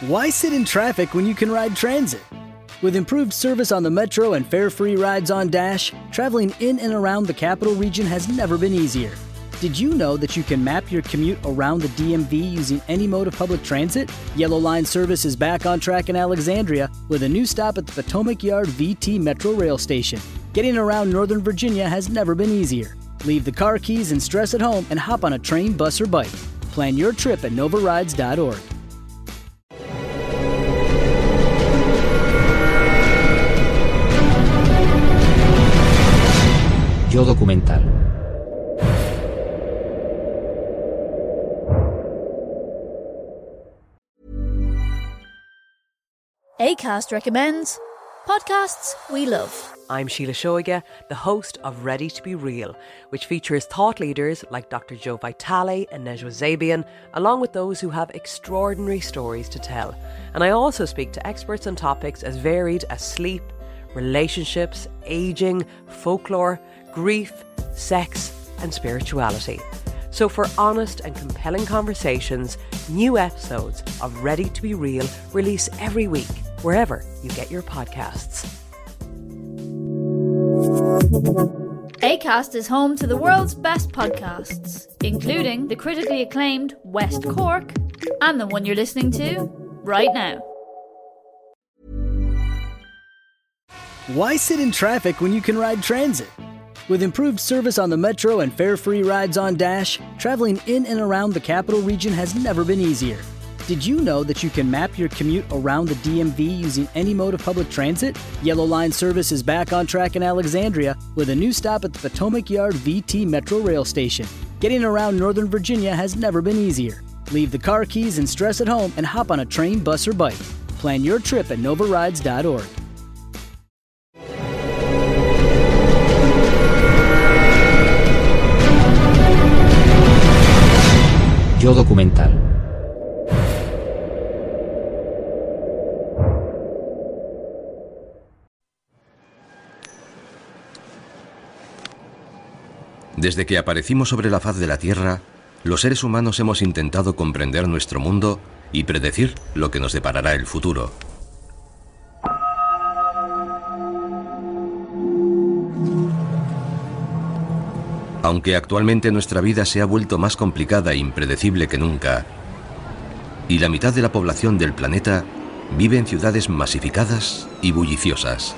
Why sit in traffic when you can ride transit? With improved service on the Metro and fare free rides on Dash, traveling in and around the capital region has never been easier. Did you know that you can map your commute around the DMV using any mode of public transit? Yellow Line service is back on track in Alexandria with a new stop at the Potomac Yard VT Metro Rail Station. Getting around Northern Virginia has never been easier. Leave the car keys and stress at home and hop on a train, bus, or bike. Plan your trip at novarides.org. Yo documental. ACAST recommends podcasts we love. I'm Sheila Shoiga, the host of Ready to Be Real, which features thought leaders like Dr. Joe Vitale and Nejwa Zabian, along with those who have extraordinary stories to tell. And I also speak to experts on topics as varied as sleep, relationships, aging, folklore, grief, sex, and spirituality. So, for honest and compelling conversations, new episodes of Ready to Be Real release every week, wherever you get your podcasts. ACAST is home to the world's best podcasts, including the critically acclaimed West Cork and the one you're listening to right now. Why sit in traffic when you can ride transit? With improved service on the Metro and fare free rides on Dash, traveling in and around the capital region has never been easier. Did you know that you can map your commute around the DMV using any mode of public transit? Yellow Line service is back on track in Alexandria with a new stop at the Potomac Yard VT Metro Rail Station. Getting around Northern Virginia has never been easier. Leave the car keys and stress at home and hop on a train, bus, or bike. Plan your trip at novarides.org. Yo documental. Desde que aparecimos sobre la faz de la Tierra, los seres humanos hemos intentado comprender nuestro mundo y predecir lo que nos deparará el futuro. Aunque actualmente nuestra vida se ha vuelto más complicada e impredecible que nunca, y la mitad de la población del planeta vive en ciudades masificadas y bulliciosas.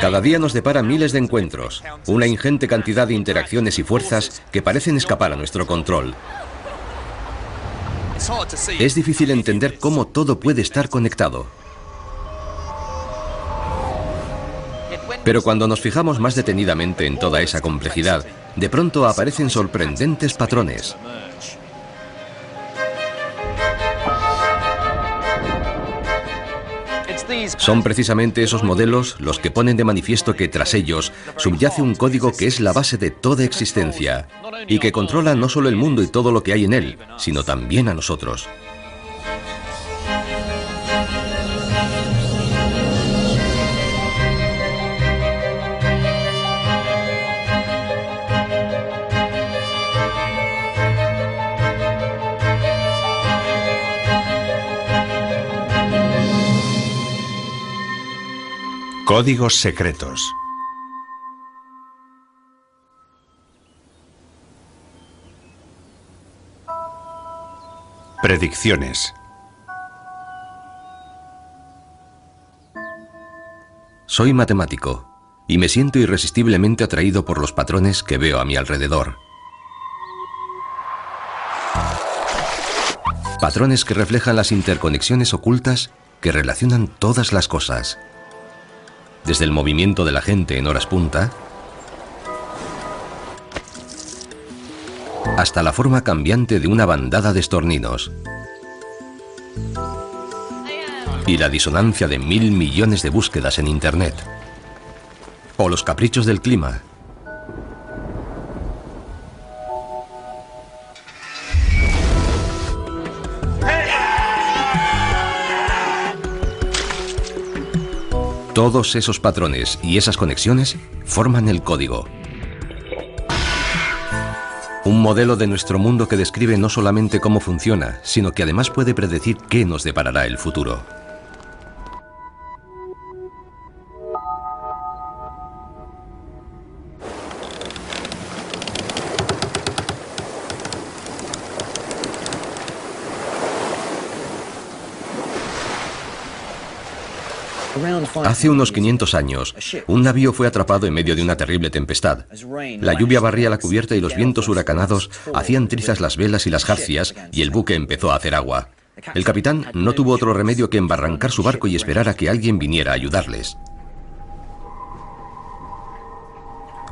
Cada día nos depara miles de encuentros, una ingente cantidad de interacciones y fuerzas que parecen escapar a nuestro control. Es difícil entender cómo todo puede estar conectado. Pero cuando nos fijamos más detenidamente en toda esa complejidad, de pronto aparecen sorprendentes patrones. Son precisamente esos modelos los que ponen de manifiesto que tras ellos subyace un código que es la base de toda existencia y que controla no solo el mundo y todo lo que hay en él, sino también a nosotros. Códigos secretos. Predicciones. Soy matemático y me siento irresistiblemente atraído por los patrones que veo a mi alrededor. Patrones que reflejan las interconexiones ocultas que relacionan todas las cosas. Desde el movimiento de la gente en horas punta, hasta la forma cambiante de una bandada de estorninos y la disonancia de mil millones de búsquedas en Internet o los caprichos del clima Todos esos patrones y esas conexiones forman el código. Un modelo de nuestro mundo que describe no solamente cómo funciona, sino que además puede predecir qué nos deparará el futuro. Hace unos 500 años, un navío fue atrapado en medio de una terrible tempestad. La lluvia barría la cubierta y los vientos huracanados hacían trizas las velas y las jarcias y el buque empezó a hacer agua. El capitán no tuvo otro remedio que embarrancar su barco y esperar a que alguien viniera a ayudarles.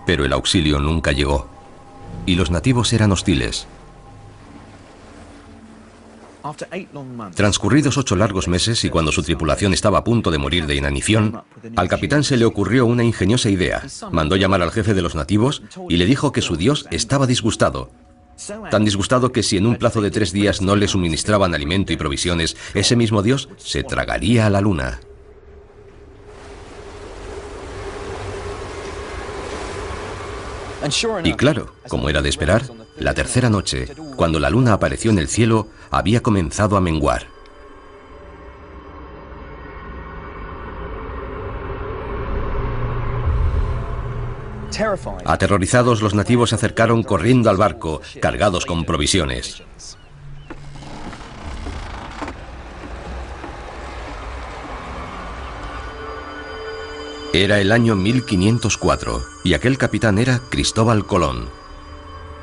Pero el auxilio nunca llegó. Y los nativos eran hostiles. Transcurridos ocho largos meses y cuando su tripulación estaba a punto de morir de inanición, al capitán se le ocurrió una ingeniosa idea. Mandó llamar al jefe de los nativos y le dijo que su dios estaba disgustado. Tan disgustado que si en un plazo de tres días no le suministraban alimento y provisiones, ese mismo dios se tragaría a la luna. Y claro, como era de esperar, la tercera noche, cuando la luna apareció en el cielo, había comenzado a menguar. Aterrorizados, los nativos se acercaron corriendo al barco, cargados con provisiones. Era el año 1504 y aquel capitán era Cristóbal Colón.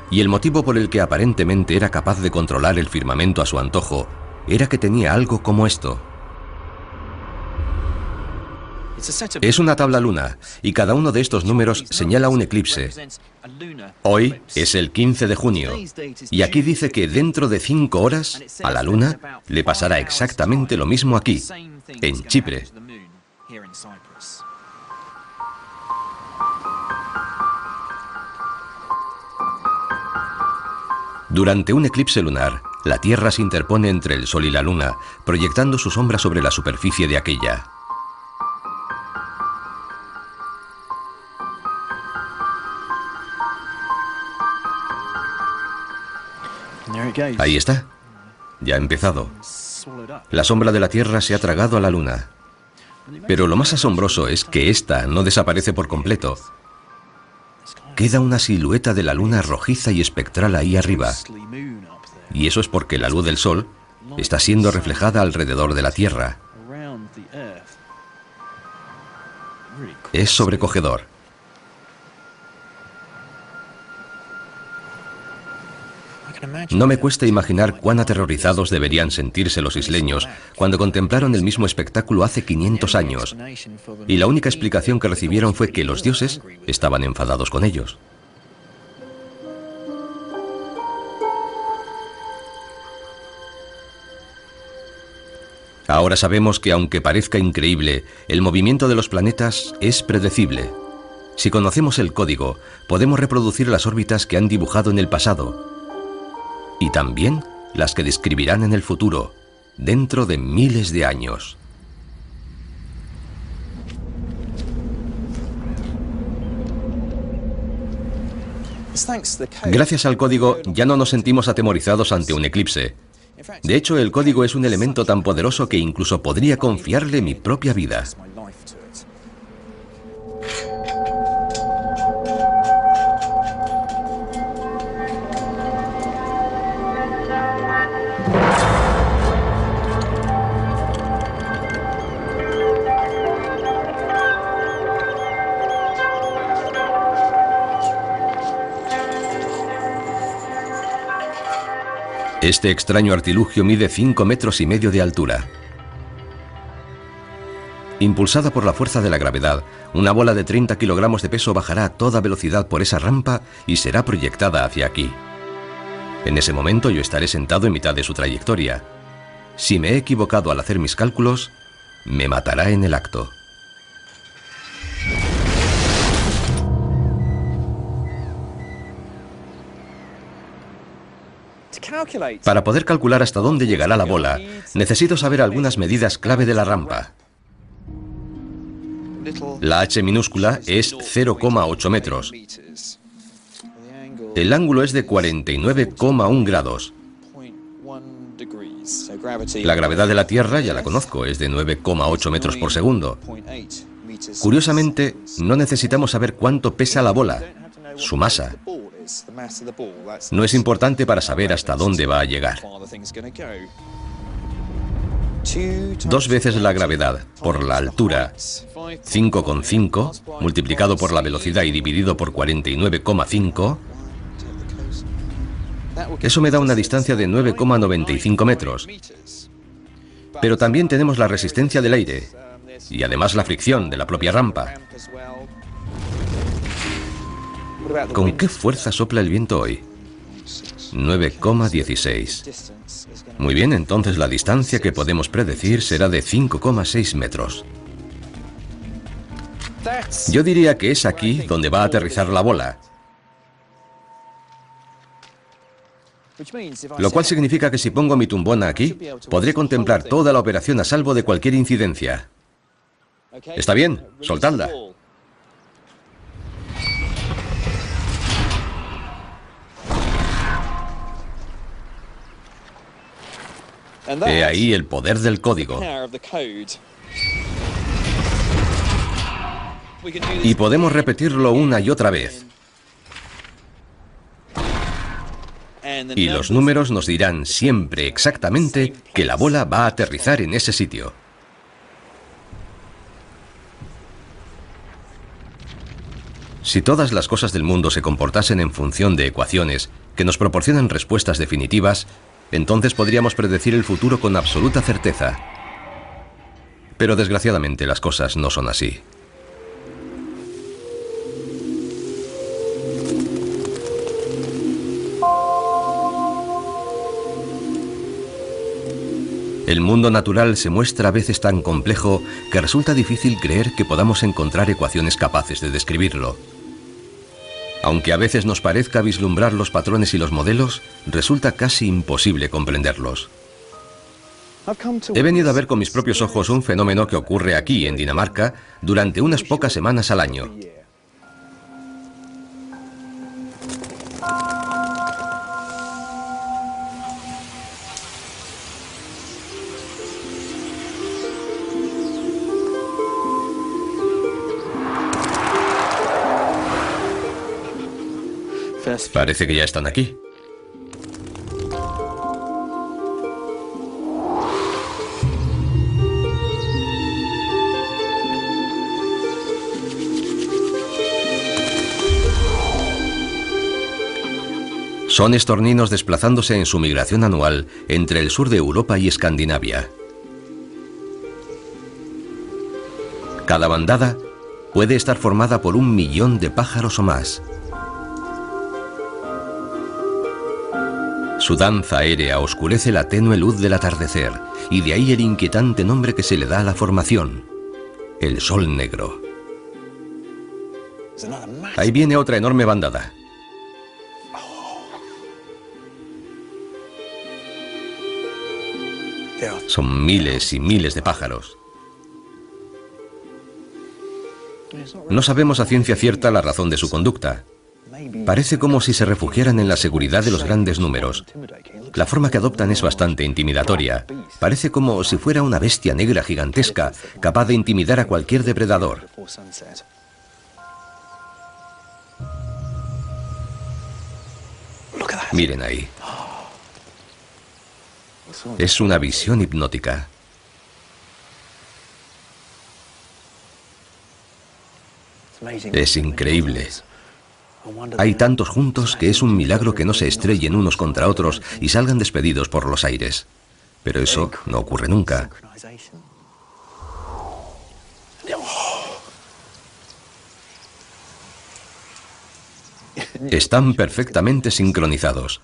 Y el motivo por el que aparentemente era capaz de controlar el firmamento a su antojo era que tenía algo como esto. Es una tabla luna y cada uno de estos números señala un eclipse. Hoy es el 15 de junio y aquí dice que dentro de cinco horas a la luna le pasará exactamente lo mismo aquí, en Chipre. Durante un eclipse lunar, la Tierra se interpone entre el Sol y la Luna, proyectando su sombra sobre la superficie de aquella. Ahí está. Ya ha empezado. La sombra de la Tierra se ha tragado a la Luna. Pero lo más asombroso es que ésta no desaparece por completo, queda una silueta de la luna rojiza y espectral ahí arriba. Y eso es porque la luz del sol está siendo reflejada alrededor de la Tierra. Es sobrecogedor. No me cuesta imaginar cuán aterrorizados deberían sentirse los isleños cuando contemplaron el mismo espectáculo hace 500 años, y la única explicación que recibieron fue que los dioses estaban enfadados con ellos. Ahora sabemos que aunque parezca increíble, el movimiento de los planetas es predecible. Si conocemos el código, podemos reproducir las órbitas que han dibujado en el pasado y también las que describirán en el futuro, dentro de miles de años. Gracias al código ya no nos sentimos atemorizados ante un eclipse. De hecho, el código es un elemento tan poderoso que incluso podría confiarle mi propia vida. Este extraño artilugio mide 5 metros y medio de altura. Impulsada por la fuerza de la gravedad, una bola de 30 kilogramos de peso bajará a toda velocidad por esa rampa y será proyectada hacia aquí. En ese momento yo estaré sentado en mitad de su trayectoria. Si me he equivocado al hacer mis cálculos, me matará en el acto. Para poder calcular hasta dónde llegará la bola, necesito saber algunas medidas clave de la rampa. La h minúscula es 0,8 metros. El ángulo es de 49,1 grados. La gravedad de la Tierra ya la conozco, es de 9,8 metros por segundo. Curiosamente, no necesitamos saber cuánto pesa la bola, su masa. No es importante para saber hasta dónde va a llegar. Dos veces la gravedad por la altura, 5,5, multiplicado por la velocidad y dividido por 49,5, eso me da una distancia de 9,95 metros. Pero también tenemos la resistencia del aire y además la fricción de la propia rampa. ¿Con qué fuerza sopla el viento hoy? 9,16. Muy bien, entonces la distancia que podemos predecir será de 5,6 metros. Yo diría que es aquí donde va a aterrizar la bola. Lo cual significa que si pongo mi tumbona aquí, podré contemplar toda la operación a salvo de cualquier incidencia. ¿Está bien? Soltadla. He ahí el poder del código. Y podemos repetirlo una y otra vez. Y los números nos dirán siempre exactamente que la bola va a aterrizar en ese sitio. Si todas las cosas del mundo se comportasen en función de ecuaciones que nos proporcionan respuestas definitivas, entonces podríamos predecir el futuro con absoluta certeza. Pero desgraciadamente las cosas no son así. El mundo natural se muestra a veces tan complejo que resulta difícil creer que podamos encontrar ecuaciones capaces de describirlo. Aunque a veces nos parezca vislumbrar los patrones y los modelos, resulta casi imposible comprenderlos. He venido a ver con mis propios ojos un fenómeno que ocurre aquí, en Dinamarca, durante unas pocas semanas al año. Parece que ya están aquí. Son estorninos desplazándose en su migración anual entre el sur de Europa y Escandinavia. Cada bandada puede estar formada por un millón de pájaros o más. Su danza aérea oscurece la tenue luz del atardecer, y de ahí el inquietante nombre que se le da a la formación, el Sol Negro. Ahí viene otra enorme bandada. Son miles y miles de pájaros. No sabemos a ciencia cierta la razón de su conducta. Parece como si se refugiaran en la seguridad de los grandes números. La forma que adoptan es bastante intimidatoria. Parece como si fuera una bestia negra gigantesca, capaz de intimidar a cualquier depredador. Miren ahí. Es una visión hipnótica. Es increíble. Hay tantos juntos que es un milagro que no se estrellen unos contra otros y salgan despedidos por los aires. Pero eso no ocurre nunca. Están perfectamente sincronizados.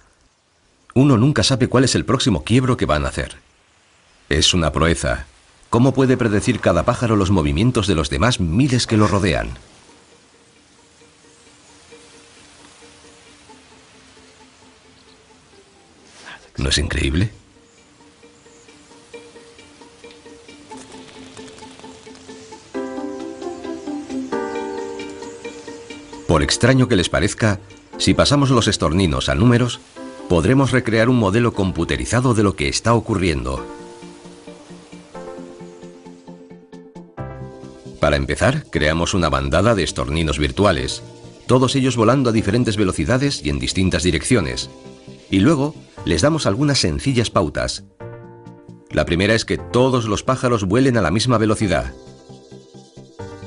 Uno nunca sabe cuál es el próximo quiebro que van a hacer. Es una proeza. ¿Cómo puede predecir cada pájaro los movimientos de los demás miles que lo rodean? ¿No es increíble? Por extraño que les parezca, si pasamos los estorninos a números, podremos recrear un modelo computerizado de lo que está ocurriendo. Para empezar, creamos una bandada de estorninos virtuales, todos ellos volando a diferentes velocidades y en distintas direcciones. Y luego les damos algunas sencillas pautas. La primera es que todos los pájaros vuelen a la misma velocidad.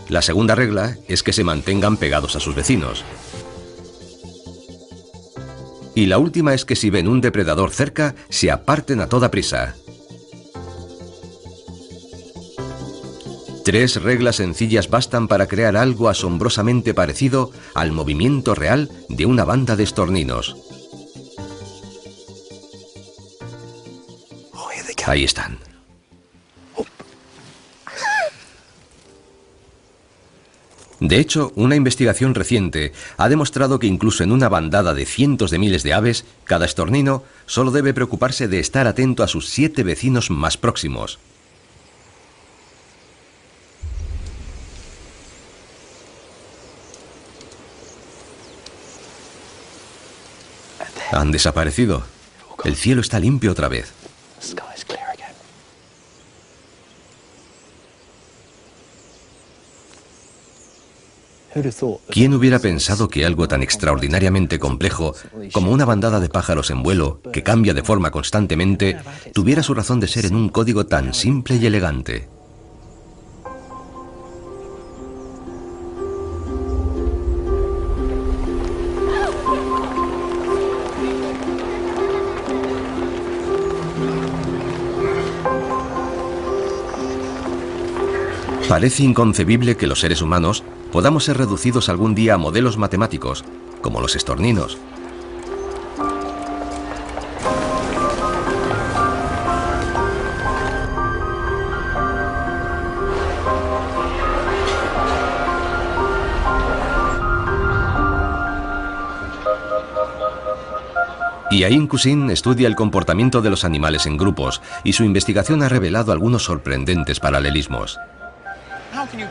La segunda regla es que se mantengan pegados a sus vecinos. Y la última es que si ven un depredador cerca, se aparten a toda prisa. Tres reglas sencillas bastan para crear algo asombrosamente parecido al movimiento real de una banda de estorninos. Ahí están. De hecho, una investigación reciente ha demostrado que incluso en una bandada de cientos de miles de aves, cada estornino solo debe preocuparse de estar atento a sus siete vecinos más próximos. Han desaparecido. El cielo está limpio otra vez. ¿Quién hubiera pensado que algo tan extraordinariamente complejo como una bandada de pájaros en vuelo, que cambia de forma constantemente, tuviera su razón de ser en un código tan simple y elegante? Parece inconcebible que los seres humanos podamos ser reducidos algún día a modelos matemáticos, como los estorninos. Y Ain Kusin estudia el comportamiento de los animales en grupos y su investigación ha revelado algunos sorprendentes paralelismos.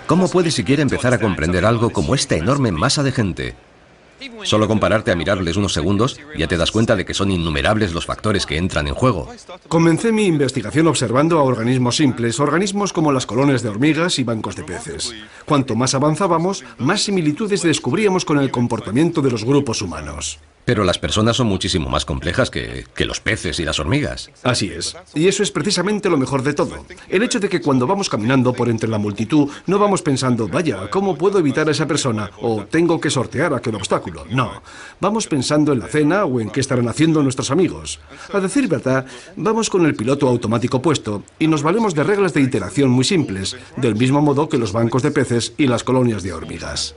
¿Cómo puedes siquiera empezar a comprender algo como esta enorme masa de gente? Solo compararte a mirarles unos segundos ya te das cuenta de que son innumerables los factores que entran en juego. Comencé mi investigación observando a organismos simples, organismos como las colonias de hormigas y bancos de peces. Cuanto más avanzábamos, más similitudes descubríamos con el comportamiento de los grupos humanos. Pero las personas son muchísimo más complejas que, que, los peces y las hormigas. Así es. Y eso es precisamente lo mejor de todo. El hecho de que cuando vamos caminando por entre la multitud no vamos pensando, vaya, ¿cómo puedo evitar a esa persona? O tengo que sortear aquel obstáculo. No. Vamos pensando en la cena o en qué estarán haciendo nuestros amigos. A decir verdad, vamos con el piloto automático puesto y nos valemos de reglas de interacción muy simples, del mismo modo que los bancos de peces y las colonias de hormigas.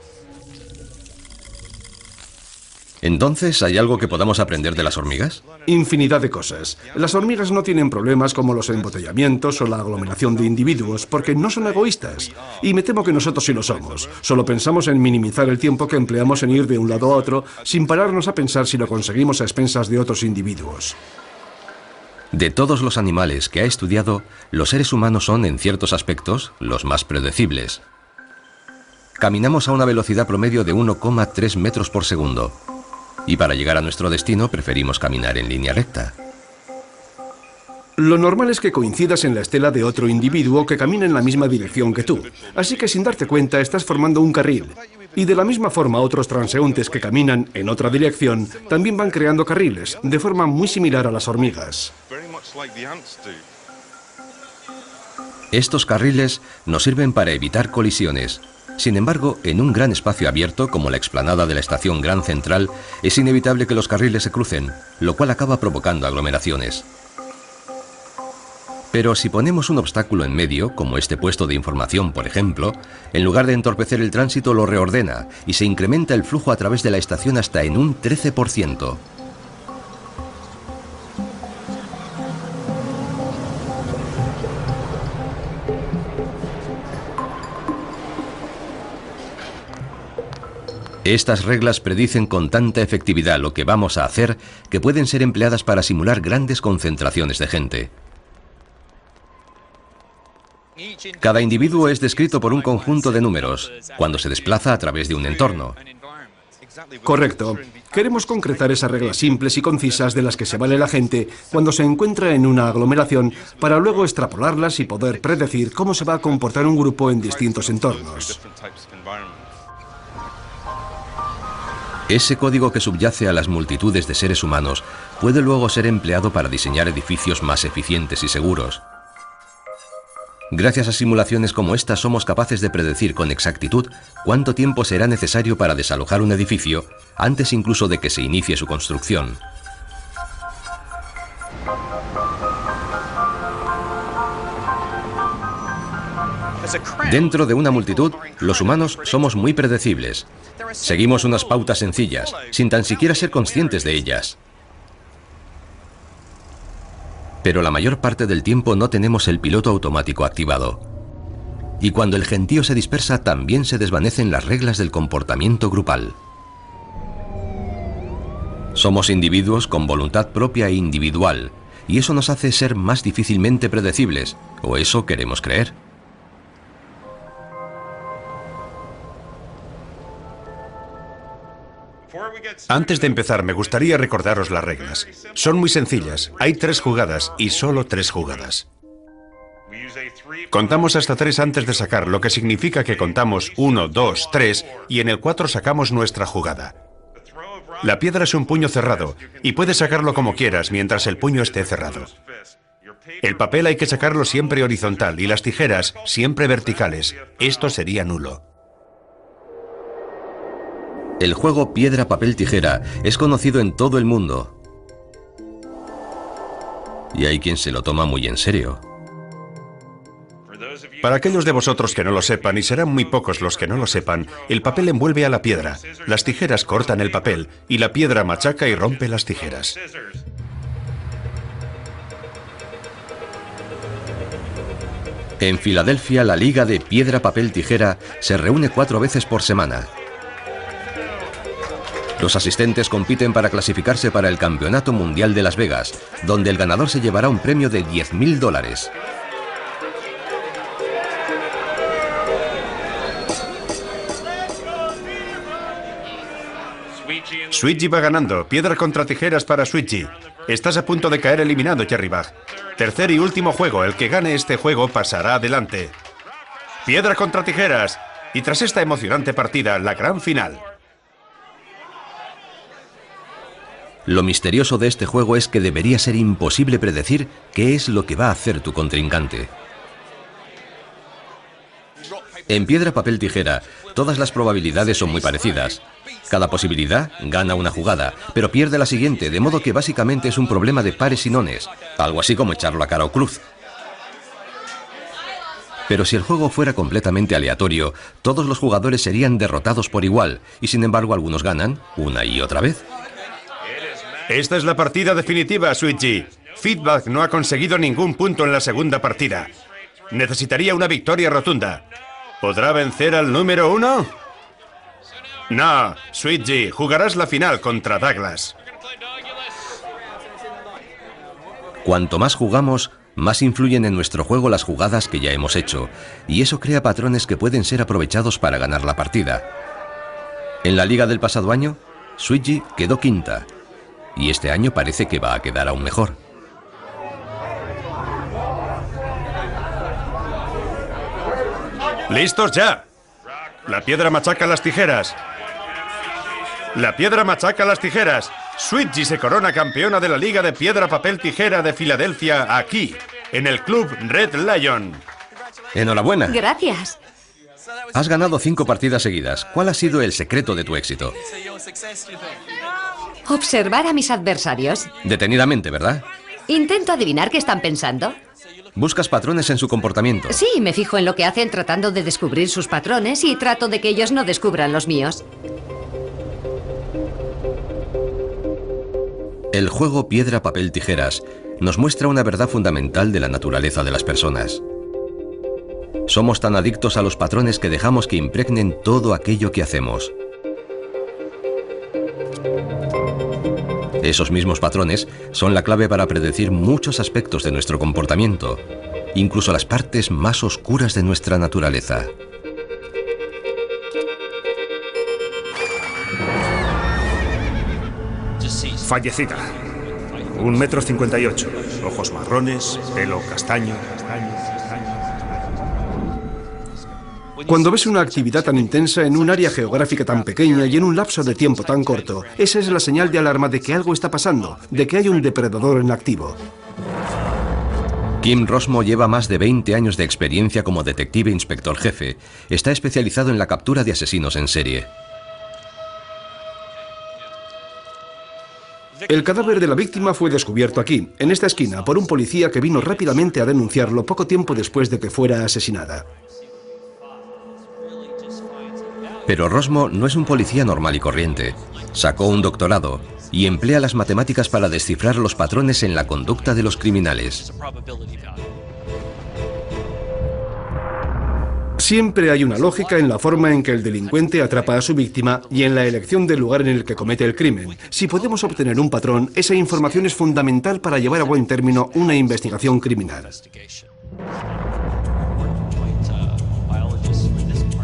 Entonces, ¿hay algo que podamos aprender de las hormigas? Infinidad de cosas. Las hormigas no tienen problemas como los embotellamientos o la aglomeración de individuos porque no son egoístas. Y me temo que nosotros sí lo somos. Solo pensamos en minimizar el tiempo que empleamos en ir de un lado a otro sin pararnos a pensar si lo conseguimos a expensas de otros individuos. De todos los animales que ha estudiado, los seres humanos son, en ciertos aspectos, los más predecibles. Caminamos a una velocidad promedio de 1,3 metros por segundo y para llegar a nuestro destino preferimos caminar en línea recta. Lo normal es que coincidas en la estela de otro individuo que camina en la misma dirección que tú. Así que sin darte cuenta estás formando un carril. Y de la misma forma otros transeúntes que caminan en otra dirección también van creando carriles, de forma muy similar a las hormigas. Estos carriles nos sirven para evitar colisiones, sin embargo, en un gran espacio abierto, como la explanada de la estación Gran Central, es inevitable que los carriles se crucen, lo cual acaba provocando aglomeraciones. Pero si ponemos un obstáculo en medio, como este puesto de información, por ejemplo, en lugar de entorpecer el tránsito lo reordena y se incrementa el flujo a través de la estación hasta en un 13%. Estas reglas predicen con tanta efectividad lo que vamos a hacer que pueden ser empleadas para simular grandes concentraciones de gente. Cada individuo es descrito por un conjunto de números cuando se desplaza a través de un entorno. Correcto. Queremos concretar esas reglas simples y concisas de las que se vale la gente cuando se encuentra en una aglomeración para luego extrapolarlas y poder predecir cómo se va a comportar un grupo en distintos entornos. Ese código que subyace a las multitudes de seres humanos puede luego ser empleado para diseñar edificios más eficientes y seguros. Gracias a simulaciones como esta somos capaces de predecir con exactitud cuánto tiempo será necesario para desalojar un edificio antes incluso de que se inicie su construcción. Dentro de una multitud, los humanos somos muy predecibles. Seguimos unas pautas sencillas, sin tan siquiera ser conscientes de ellas. Pero la mayor parte del tiempo no tenemos el piloto automático activado. Y cuando el gentío se dispersa, también se desvanecen las reglas del comportamiento grupal. Somos individuos con voluntad propia e individual, y eso nos hace ser más difícilmente predecibles, o eso queremos creer. Antes de empezar, me gustaría recordaros las reglas. Son muy sencillas. Hay tres jugadas y solo tres jugadas. Contamos hasta tres antes de sacar, lo que significa que contamos uno, dos, tres y en el cuatro sacamos nuestra jugada. La piedra es un puño cerrado y puedes sacarlo como quieras mientras el puño esté cerrado. El papel hay que sacarlo siempre horizontal y las tijeras siempre verticales. Esto sería nulo. El juego piedra, papel, tijera es conocido en todo el mundo. Y hay quien se lo toma muy en serio. Para aquellos de vosotros que no lo sepan, y serán muy pocos los que no lo sepan, el papel envuelve a la piedra, las tijeras cortan el papel y la piedra machaca y rompe las tijeras. En Filadelfia, la Liga de Piedra, Papel, Tijera se reúne cuatro veces por semana. Los asistentes compiten para clasificarse para el Campeonato Mundial de Las Vegas, donde el ganador se llevará un premio de 10.000 dólares. Switchy va ganando. Piedra contra tijeras para Switchy. Estás a punto de caer eliminado, Cherrybag. Tercer y último juego. El que gane este juego pasará adelante. Piedra contra tijeras. Y tras esta emocionante partida, la gran final. Lo misterioso de este juego es que debería ser imposible predecir qué es lo que va a hacer tu contrincante. En piedra, papel, tijera, todas las probabilidades son muy parecidas. Cada posibilidad gana una jugada, pero pierde la siguiente, de modo que básicamente es un problema de pares y nones, algo así como echarlo a cara o cruz. Pero si el juego fuera completamente aleatorio, todos los jugadores serían derrotados por igual, y sin embargo algunos ganan una y otra vez. Esta es la partida definitiva, Switchy. Feedback no ha conseguido ningún punto en la segunda partida. Necesitaría una victoria rotunda. ¿Podrá vencer al número uno? No, Switchy, jugarás la final contra Douglas. Cuanto más jugamos, más influyen en nuestro juego las jugadas que ya hemos hecho, y eso crea patrones que pueden ser aprovechados para ganar la partida. En la liga del pasado año, Switchy quedó quinta, y este año parece que va a quedar aún mejor. ¡Listos ya! La piedra machaca las tijeras. La piedra machaca las tijeras. Switchy se corona campeona de la Liga de Piedra Papel Tijera de Filadelfia aquí, en el Club Red Lion. Enhorabuena. Gracias. Has ganado cinco partidas seguidas. ¿Cuál ha sido el secreto de tu éxito? Observar a mis adversarios. Detenidamente, ¿verdad? Intento adivinar qué están pensando. Buscas patrones en su comportamiento. Sí, me fijo en lo que hacen tratando de descubrir sus patrones y trato de que ellos no descubran los míos. El juego piedra, papel, tijeras nos muestra una verdad fundamental de la naturaleza de las personas. Somos tan adictos a los patrones que dejamos que impregnen todo aquello que hacemos. Esos mismos patrones son la clave para predecir muchos aspectos de nuestro comportamiento, incluso las partes más oscuras de nuestra naturaleza. Fallecida. Un metro cincuenta y ocho. Ojos marrones, pelo castaño. Cuando ves una actividad tan intensa en un área geográfica tan pequeña y en un lapso de tiempo tan corto, esa es la señal de alarma de que algo está pasando, de que hay un depredador en activo. Kim Rosmo lleva más de 20 años de experiencia como detective inspector jefe. Está especializado en la captura de asesinos en serie. El cadáver de la víctima fue descubierto aquí, en esta esquina, por un policía que vino rápidamente a denunciarlo poco tiempo después de que fuera asesinada. Pero Rosmo no es un policía normal y corriente. Sacó un doctorado y emplea las matemáticas para descifrar los patrones en la conducta de los criminales. Siempre hay una lógica en la forma en que el delincuente atrapa a su víctima y en la elección del lugar en el que comete el crimen. Si podemos obtener un patrón, esa información es fundamental para llevar a buen término una investigación criminal.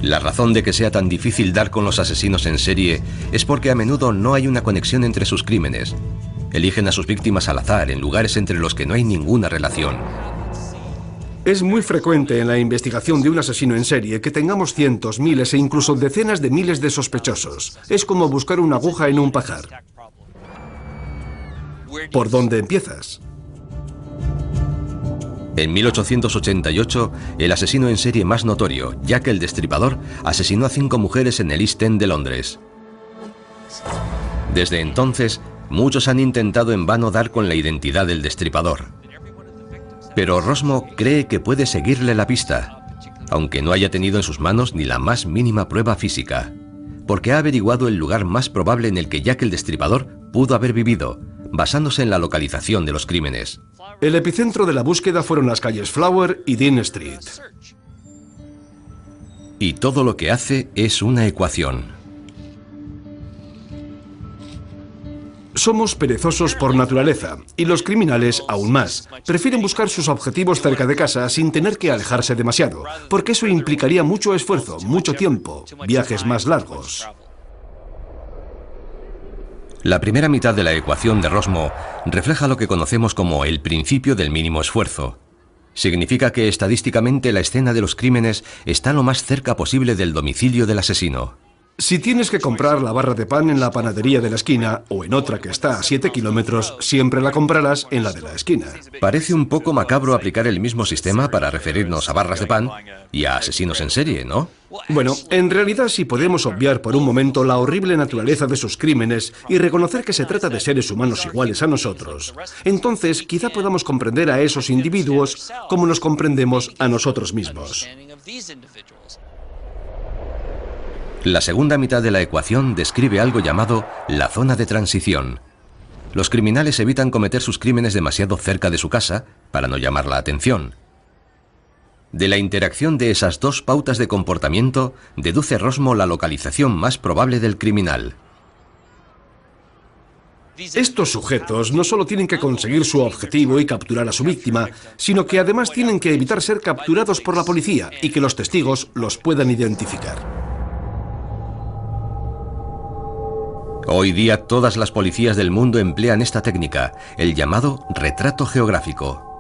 La razón de que sea tan difícil dar con los asesinos en serie es porque a menudo no hay una conexión entre sus crímenes. Eligen a sus víctimas al azar en lugares entre los que no hay ninguna relación. Es muy frecuente en la investigación de un asesino en serie que tengamos cientos, miles e incluso decenas de miles de sospechosos. Es como buscar una aguja en un pajar. ¿Por dónde empiezas? En 1888, el asesino en serie más notorio, Jack el Destripador, asesinó a cinco mujeres en el East End de Londres. Desde entonces, muchos han intentado en vano dar con la identidad del destripador. Pero Rosmo cree que puede seguirle la pista, aunque no haya tenido en sus manos ni la más mínima prueba física, porque ha averiguado el lugar más probable en el que Jack el Destripador pudo haber vivido, basándose en la localización de los crímenes. El epicentro de la búsqueda fueron las calles Flower y Dean Street. Y todo lo que hace es una ecuación. Somos perezosos por naturaleza, y los criminales aún más. Prefieren buscar sus objetivos cerca de casa sin tener que alejarse demasiado, porque eso implicaría mucho esfuerzo, mucho tiempo, viajes más largos. La primera mitad de la ecuación de Rosmo refleja lo que conocemos como el principio del mínimo esfuerzo. Significa que estadísticamente la escena de los crímenes está lo más cerca posible del domicilio del asesino. Si tienes que comprar la barra de pan en la panadería de la esquina o en otra que está a 7 kilómetros, siempre la comprarás en la de la esquina. Parece un poco macabro aplicar el mismo sistema para referirnos a barras de pan y a asesinos en serie, ¿no? Bueno, en realidad si podemos obviar por un momento la horrible naturaleza de sus crímenes y reconocer que se trata de seres humanos iguales a nosotros, entonces quizá podamos comprender a esos individuos como nos comprendemos a nosotros mismos. La segunda mitad de la ecuación describe algo llamado la zona de transición. Los criminales evitan cometer sus crímenes demasiado cerca de su casa para no llamar la atención. De la interacción de esas dos pautas de comportamiento deduce Rosmo la localización más probable del criminal. Estos sujetos no solo tienen que conseguir su objetivo y capturar a su víctima, sino que además tienen que evitar ser capturados por la policía y que los testigos los puedan identificar. Hoy día todas las policías del mundo emplean esta técnica, el llamado retrato geográfico.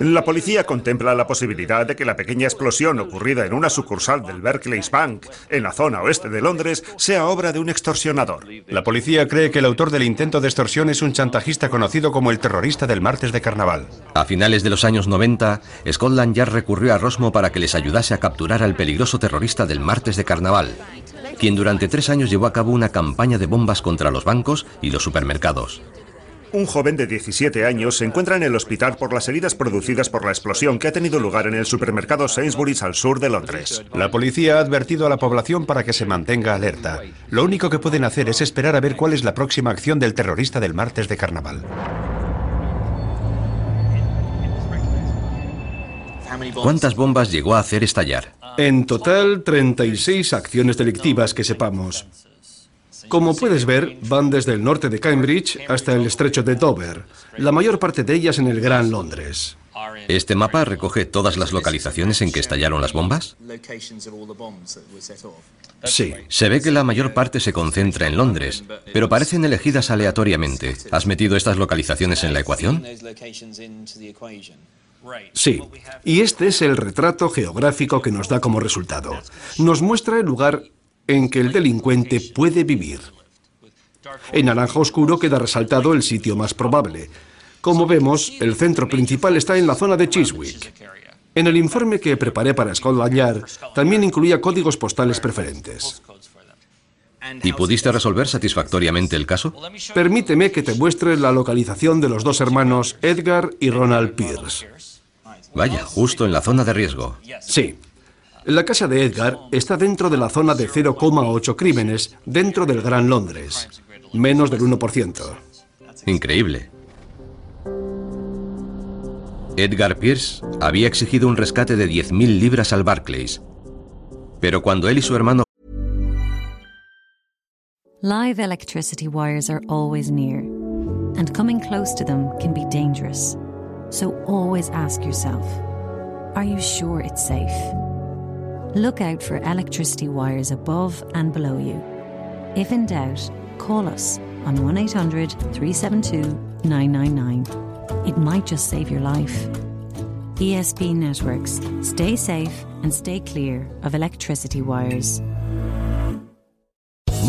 La policía contempla la posibilidad de que la pequeña explosión ocurrida en una sucursal del Barclays Bank, en la zona oeste de Londres, sea obra de un extorsionador. La policía cree que el autor del intento de extorsión es un chantajista conocido como el terrorista del martes de carnaval. A finales de los años 90, Scotland Yard recurrió a Rosmo para que les ayudase a capturar al peligroso terrorista del martes de carnaval, quien durante tres años llevó a cabo una campaña de bombas contra los bancos y los supermercados. Un joven de 17 años se encuentra en el hospital por las heridas producidas por la explosión que ha tenido lugar en el supermercado Sainsbury's al sur de Londres. La policía ha advertido a la población para que se mantenga alerta. Lo único que pueden hacer es esperar a ver cuál es la próxima acción del terrorista del martes de carnaval. ¿Cuántas bombas llegó a hacer estallar? En total, 36 acciones delictivas que sepamos. Como puedes ver, van desde el norte de Cambridge hasta el estrecho de Dover, la mayor parte de ellas en el Gran Londres. ¿Este mapa recoge todas las localizaciones en que estallaron las bombas? Sí. Se ve que la mayor parte se concentra en Londres, pero parecen elegidas aleatoriamente. ¿Has metido estas localizaciones en la ecuación? Sí, y este es el retrato geográfico que nos da como resultado. Nos muestra el lugar en que el delincuente puede vivir. En naranja oscuro queda resaltado el sitio más probable. Como vemos, el centro principal está en la zona de Chiswick. En el informe que preparé para Scotland Yard también incluía códigos postales preferentes. ¿Y pudiste resolver satisfactoriamente el caso? Permíteme que te muestre la localización de los dos hermanos Edgar y Ronald Pierce. Vaya, justo en la zona de riesgo. Sí. La casa de Edgar está dentro de la zona de 0,8 crímenes dentro del Gran Londres. Menos del 1%. Increíble. Edgar Pierce había exigido un rescate de 10.000 libras al Barclays. Pero cuando él y su hermano Live electricity wires are always near, and coming close to them can be dangerous. So always ask yourself are you sure it's safe? Look out for electricity wires above and below you. If in doubt, call us on 1 800 372 999. It might just save your life. ESP Networks. Stay safe and stay clear of electricity wires.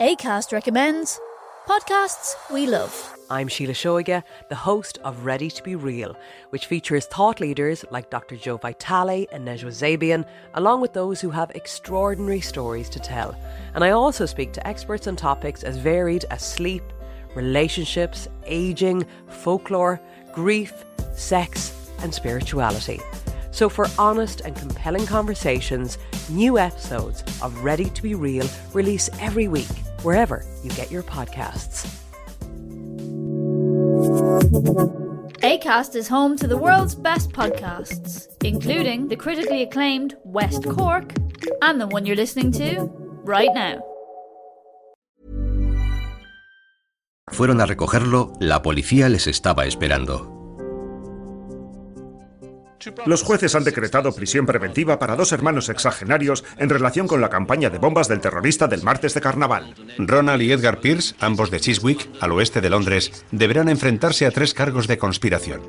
ACAST recommends podcasts we love. I'm Sheila Shoiga, the host of Ready to Be Real, which features thought leaders like Dr. Joe Vitale and Nejwa Zabian, along with those who have extraordinary stories to tell. And I also speak to experts on topics as varied as sleep, relationships, aging, folklore, grief, sex, and spirituality. So, for honest and compelling conversations, new episodes of Ready to Be Real release every week, wherever you get your podcasts. ACAST is home to the world's best podcasts, including the critically acclaimed West Cork and the one you're listening to right now. Fueron a recogerlo, la policía les estaba esperando. Los jueces han decretado prisión preventiva para dos hermanos exagenarios en relación con la campaña de bombas del terrorista del martes de carnaval. Ronald y Edgar Pierce, ambos de Chiswick, al oeste de Londres, deberán enfrentarse a tres cargos de conspiración.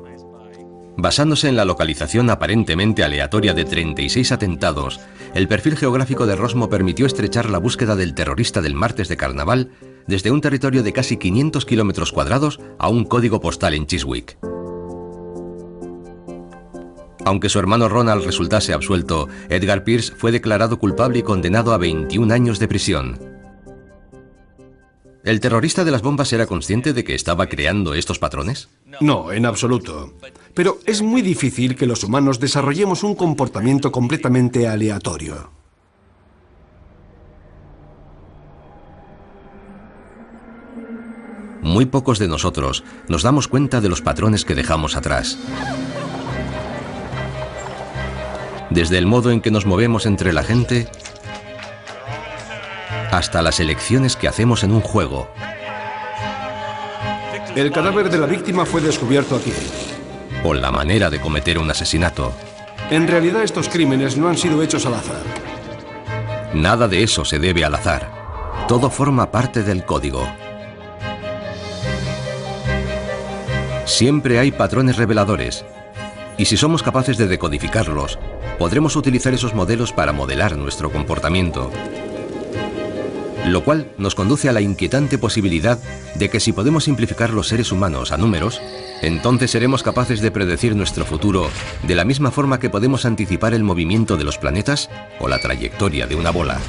Basándose en la localización aparentemente aleatoria de 36 atentados, el perfil geográfico de Rosmo permitió estrechar la búsqueda del terrorista del martes de carnaval desde un territorio de casi 500 kilómetros cuadrados a un código postal en Chiswick. Aunque su hermano Ronald resultase absuelto, Edgar Pierce fue declarado culpable y condenado a 21 años de prisión. ¿El terrorista de las bombas era consciente de que estaba creando estos patrones? No, en absoluto. Pero es muy difícil que los humanos desarrollemos un comportamiento completamente aleatorio. Muy pocos de nosotros nos damos cuenta de los patrones que dejamos atrás. Desde el modo en que nos movemos entre la gente hasta las elecciones que hacemos en un juego. El cadáver de la víctima fue descubierto aquí. O la manera de cometer un asesinato. En realidad estos crímenes no han sido hechos al azar. Nada de eso se debe al azar. Todo forma parte del código. Siempre hay patrones reveladores. Y si somos capaces de decodificarlos, podremos utilizar esos modelos para modelar nuestro comportamiento. Lo cual nos conduce a la inquietante posibilidad de que si podemos simplificar los seres humanos a números, entonces seremos capaces de predecir nuestro futuro de la misma forma que podemos anticipar el movimiento de los planetas o la trayectoria de una bola.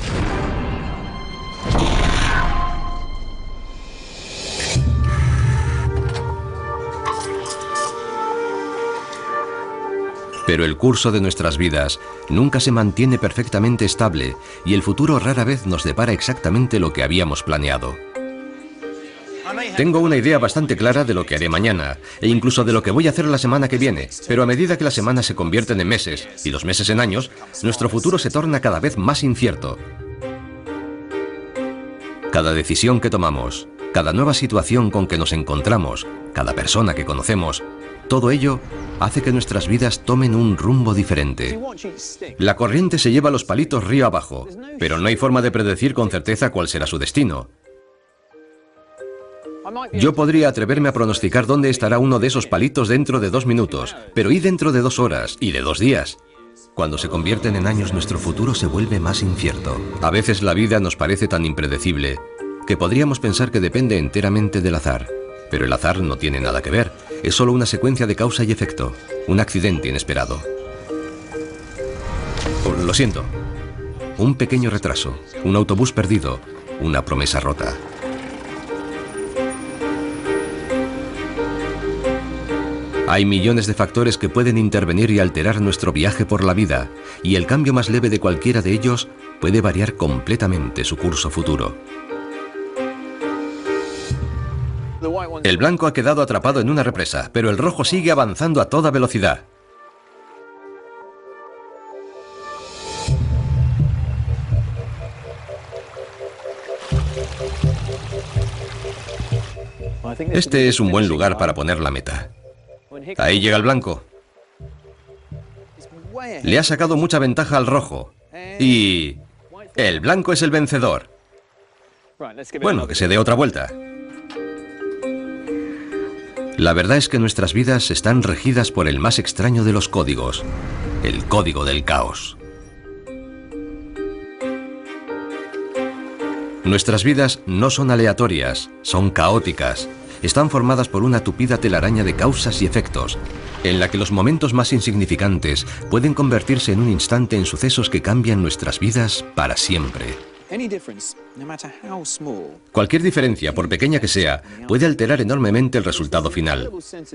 Pero el curso de nuestras vidas nunca se mantiene perfectamente estable y el futuro rara vez nos depara exactamente lo que habíamos planeado. Tengo una idea bastante clara de lo que haré mañana e incluso de lo que voy a hacer la semana que viene, pero a medida que las semanas se convierten en meses y los meses en años, nuestro futuro se torna cada vez más incierto. Cada decisión que tomamos, cada nueva situación con que nos encontramos, cada persona que conocemos, todo ello hace que nuestras vidas tomen un rumbo diferente. La corriente se lleva los palitos río abajo, pero no hay forma de predecir con certeza cuál será su destino. Yo podría atreverme a pronosticar dónde estará uno de esos palitos dentro de dos minutos, pero ¿y dentro de dos horas y de dos días? Cuando se convierten en años nuestro futuro se vuelve más incierto. A veces la vida nos parece tan impredecible que podríamos pensar que depende enteramente del azar. Pero el azar no tiene nada que ver, es solo una secuencia de causa y efecto, un accidente inesperado. Oh, lo siento. Un pequeño retraso, un autobús perdido, una promesa rota. Hay millones de factores que pueden intervenir y alterar nuestro viaje por la vida, y el cambio más leve de cualquiera de ellos puede variar completamente su curso futuro. El blanco ha quedado atrapado en una represa, pero el rojo sigue avanzando a toda velocidad. Este es un buen lugar para poner la meta. Ahí llega el blanco. Le ha sacado mucha ventaja al rojo. Y... El blanco es el vencedor. Bueno, que se dé otra vuelta. La verdad es que nuestras vidas están regidas por el más extraño de los códigos, el código del caos. Nuestras vidas no son aleatorias, son caóticas. Están formadas por una tupida telaraña de causas y efectos, en la que los momentos más insignificantes pueden convertirse en un instante en sucesos que cambian nuestras vidas para siempre. Cualquier diferencia, por pequeña que sea, puede alterar enormemente el resultado final.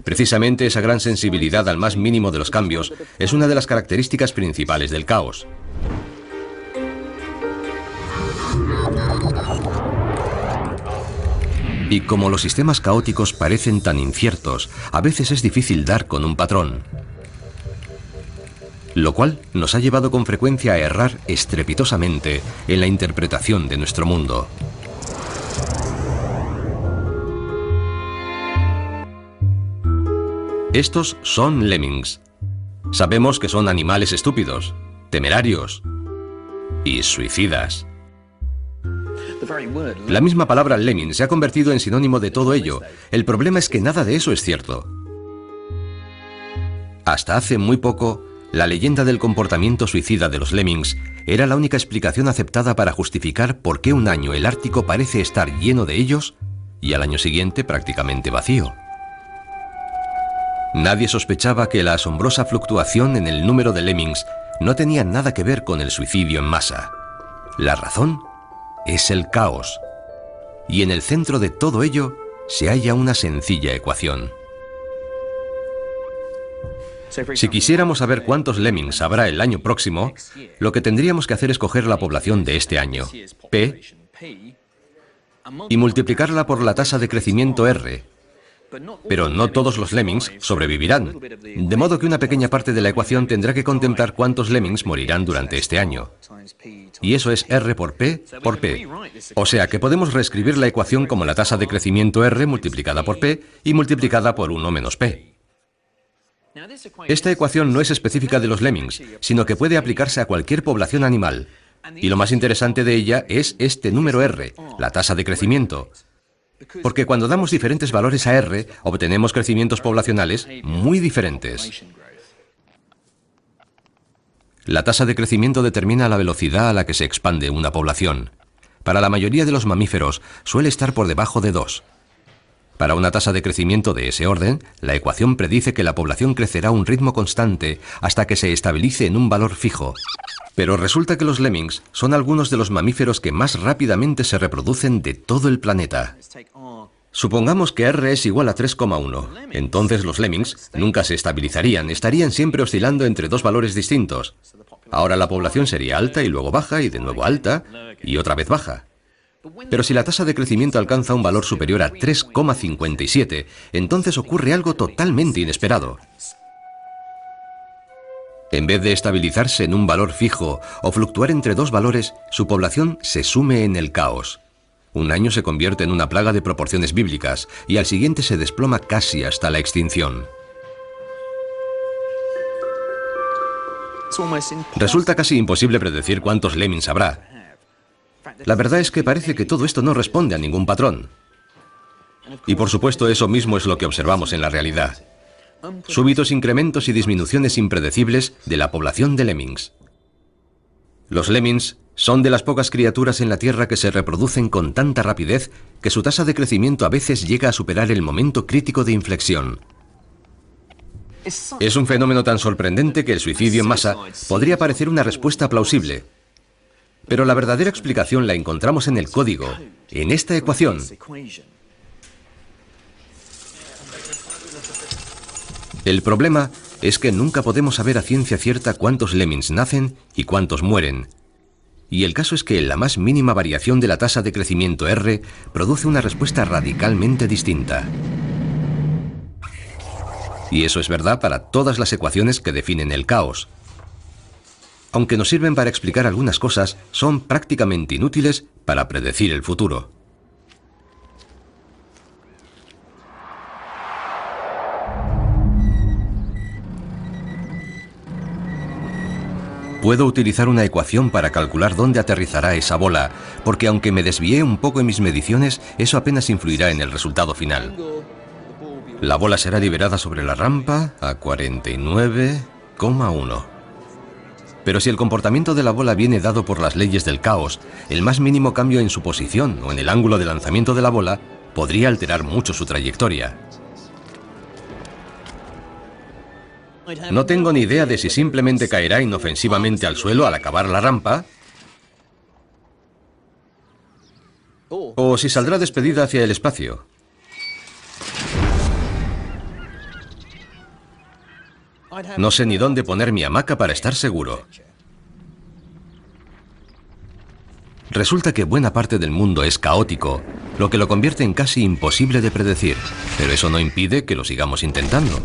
Precisamente esa gran sensibilidad al más mínimo de los cambios es una de las características principales del caos. Y como los sistemas caóticos parecen tan inciertos, a veces es difícil dar con un patrón lo cual nos ha llevado con frecuencia a errar estrepitosamente en la interpretación de nuestro mundo. Estos son lemmings. Sabemos que son animales estúpidos, temerarios y suicidas. La misma palabra lemming se ha convertido en sinónimo de todo ello. El problema es que nada de eso es cierto. Hasta hace muy poco, la leyenda del comportamiento suicida de los lemmings era la única explicación aceptada para justificar por qué un año el Ártico parece estar lleno de ellos y al año siguiente prácticamente vacío. Nadie sospechaba que la asombrosa fluctuación en el número de lemmings no tenía nada que ver con el suicidio en masa. La razón es el caos. Y en el centro de todo ello se halla una sencilla ecuación. Si quisiéramos saber cuántos lemmings habrá el año próximo, lo que tendríamos que hacer es coger la población de este año, P, y multiplicarla por la tasa de crecimiento R. Pero no todos los lemmings sobrevivirán, de modo que una pequeña parte de la ecuación tendrá que contemplar cuántos lemmings morirán durante este año. Y eso es R por P por P. O sea que podemos reescribir la ecuación como la tasa de crecimiento R multiplicada por P y multiplicada por 1 menos P. Esta ecuación no es específica de los lemmings, sino que puede aplicarse a cualquier población animal. Y lo más interesante de ella es este número R, la tasa de crecimiento. Porque cuando damos diferentes valores a R, obtenemos crecimientos poblacionales muy diferentes. La tasa de crecimiento determina la velocidad a la que se expande una población. Para la mayoría de los mamíferos suele estar por debajo de 2. Para una tasa de crecimiento de ese orden, la ecuación predice que la población crecerá a un ritmo constante hasta que se estabilice en un valor fijo. Pero resulta que los lemmings son algunos de los mamíferos que más rápidamente se reproducen de todo el planeta. Supongamos que R es igual a 3,1. Entonces los lemmings nunca se estabilizarían, estarían siempre oscilando entre dos valores distintos. Ahora la población sería alta y luego baja y de nuevo alta y otra vez baja. Pero si la tasa de crecimiento alcanza un valor superior a 3,57, entonces ocurre algo totalmente inesperado. En vez de estabilizarse en un valor fijo o fluctuar entre dos valores, su población se sume en el caos. Un año se convierte en una plaga de proporciones bíblicas y al siguiente se desploma casi hasta la extinción. Resulta casi imposible predecir cuántos lemmings habrá, la verdad es que parece que todo esto no responde a ningún patrón. Y por supuesto eso mismo es lo que observamos en la realidad. Súbitos incrementos y disminuciones impredecibles de la población de lemmings. Los lemmings son de las pocas criaturas en la Tierra que se reproducen con tanta rapidez que su tasa de crecimiento a veces llega a superar el momento crítico de inflexión. Es un fenómeno tan sorprendente que el suicidio en masa podría parecer una respuesta plausible, pero la verdadera explicación la encontramos en el código, en esta ecuación. El problema es que nunca podemos saber a ciencia cierta cuántos lemmings nacen y cuántos mueren. Y el caso es que la más mínima variación de la tasa de crecimiento R produce una respuesta radicalmente distinta. Y eso es verdad para todas las ecuaciones que definen el caos aunque nos sirven para explicar algunas cosas, son prácticamente inútiles para predecir el futuro. Puedo utilizar una ecuación para calcular dónde aterrizará esa bola, porque aunque me desvié un poco en mis mediciones, eso apenas influirá en el resultado final. La bola será liberada sobre la rampa a 49,1. Pero si el comportamiento de la bola viene dado por las leyes del caos, el más mínimo cambio en su posición o en el ángulo de lanzamiento de la bola podría alterar mucho su trayectoria. No tengo ni idea de si simplemente caerá inofensivamente al suelo al acabar la rampa o si saldrá despedida hacia el espacio. No sé ni dónde poner mi hamaca para estar seguro. Resulta que buena parte del mundo es caótico, lo que lo convierte en casi imposible de predecir, pero eso no impide que lo sigamos intentando.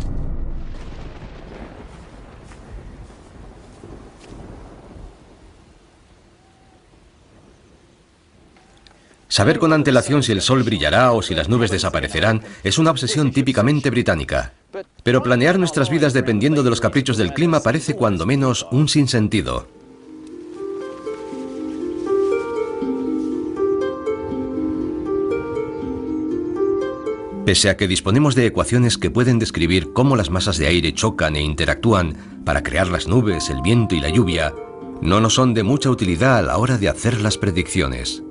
Saber con antelación si el sol brillará o si las nubes desaparecerán es una obsesión típicamente británica. Pero planear nuestras vidas dependiendo de los caprichos del clima parece cuando menos un sinsentido. Pese a que disponemos de ecuaciones que pueden describir cómo las masas de aire chocan e interactúan para crear las nubes, el viento y la lluvia, no nos son de mucha utilidad a la hora de hacer las predicciones.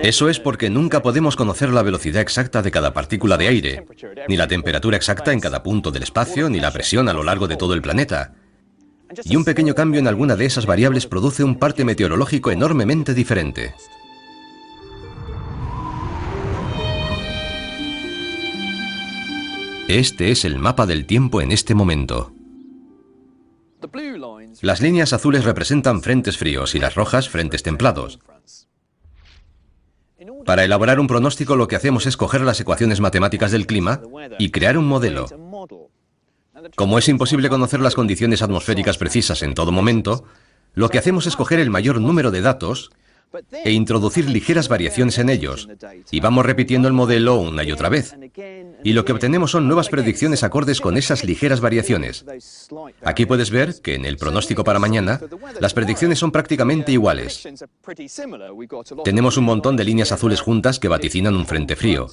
Eso es porque nunca podemos conocer la velocidad exacta de cada partícula de aire, ni la temperatura exacta en cada punto del espacio, ni la presión a lo largo de todo el planeta. Y un pequeño cambio en alguna de esas variables produce un parte meteorológico enormemente diferente. Este es el mapa del tiempo en este momento. Las líneas azules representan frentes fríos y las rojas frentes templados. Para elaborar un pronóstico lo que hacemos es coger las ecuaciones matemáticas del clima y crear un modelo. Como es imposible conocer las condiciones atmosféricas precisas en todo momento, lo que hacemos es coger el mayor número de datos e introducir ligeras variaciones en ellos, y vamos repitiendo el modelo una y otra vez. Y lo que obtenemos son nuevas predicciones acordes con esas ligeras variaciones. Aquí puedes ver que en el pronóstico para mañana, las predicciones son prácticamente iguales. Tenemos un montón de líneas azules juntas que vaticinan un frente frío,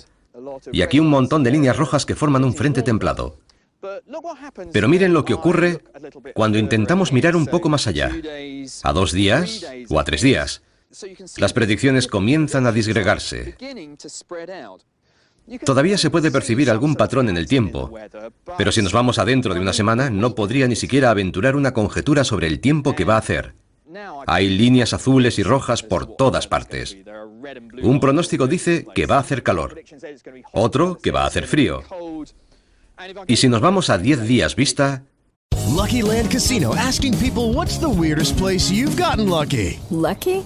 y aquí un montón de líneas rojas que forman un frente templado. Pero miren lo que ocurre cuando intentamos mirar un poco más allá, a dos días o a tres días. Las predicciones comienzan a disgregarse. Todavía se puede percibir algún patrón en el tiempo, pero si nos vamos adentro de una semana, no podría ni siquiera aventurar una conjetura sobre el tiempo que va a hacer. Hay líneas azules y rojas por todas partes. Un pronóstico dice que va a hacer calor, otro que va a hacer frío. Y si nos vamos a 10 días vista, Lucky Land Casino asking people what's the weirdest place you've gotten lucky. Lucky?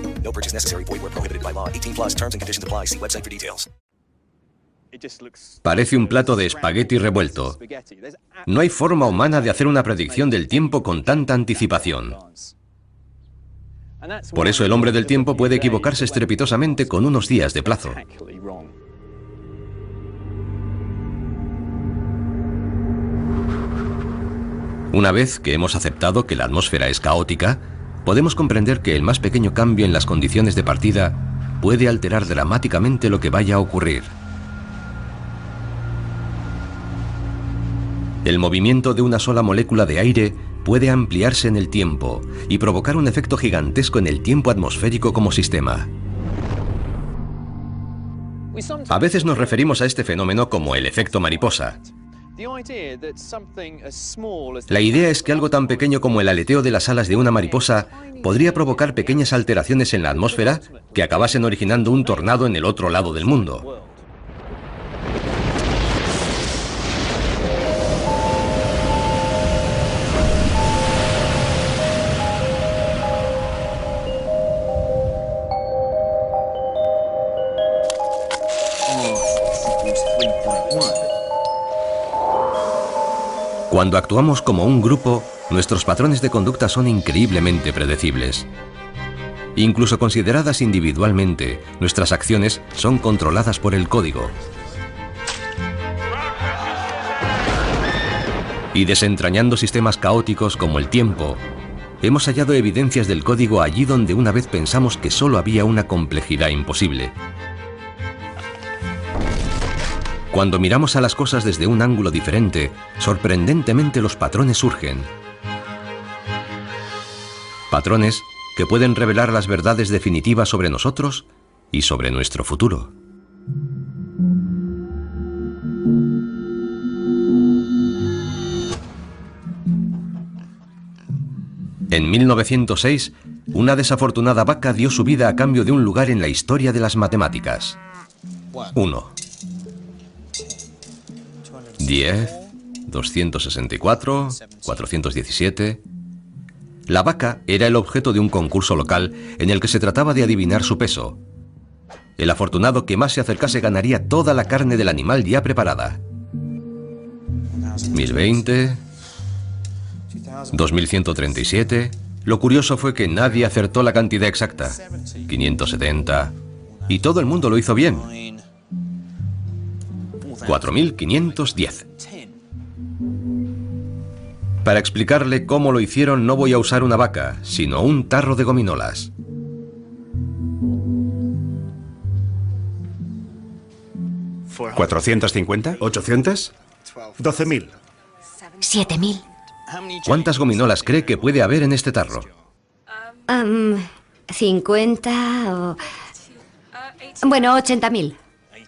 No purchase necessary. Void where prohibited by law. 18 plus. Terms and conditions apply. See website for details. Parece un plato de espagueti revuelto. No hay forma humana de hacer una predicción del tiempo con tanta anticipación. Por eso el hombre del tiempo puede equivocarse estrepitosamente con unos días de plazo. Una vez que hemos aceptado que la atmósfera es caótica, podemos comprender que el más pequeño cambio en las condiciones de partida puede alterar dramáticamente lo que vaya a ocurrir. El movimiento de una sola molécula de aire puede ampliarse en el tiempo y provocar un efecto gigantesco en el tiempo atmosférico como sistema. A veces nos referimos a este fenómeno como el efecto mariposa. La idea es que algo tan pequeño como el aleteo de las alas de una mariposa podría provocar pequeñas alteraciones en la atmósfera que acabasen originando un tornado en el otro lado del mundo. Cuando actuamos como un grupo, nuestros patrones de conducta son increíblemente predecibles. Incluso consideradas individualmente, nuestras acciones son controladas por el código. Y desentrañando sistemas caóticos como el tiempo, hemos hallado evidencias del código allí donde una vez pensamos que solo había una complejidad imposible. Cuando miramos a las cosas desde un ángulo diferente, sorprendentemente los patrones surgen. Patrones que pueden revelar las verdades definitivas sobre nosotros y sobre nuestro futuro. En 1906, una desafortunada vaca dio su vida a cambio de un lugar en la historia de las matemáticas. 1. 10, 264, 417. La vaca era el objeto de un concurso local en el que se trataba de adivinar su peso. El afortunado que más se acercase ganaría toda la carne del animal ya preparada. 1020, 2137. Lo curioso fue que nadie acertó la cantidad exacta. 570. Y todo el mundo lo hizo bien. 4510. Para explicarle cómo lo hicieron no voy a usar una vaca, sino un tarro de gominolas. ¿450? ¿800? 12.000. 7000. ¿Cuántas gominolas cree que puede haber en este tarro? Am, 50 o... Bueno, 80.000.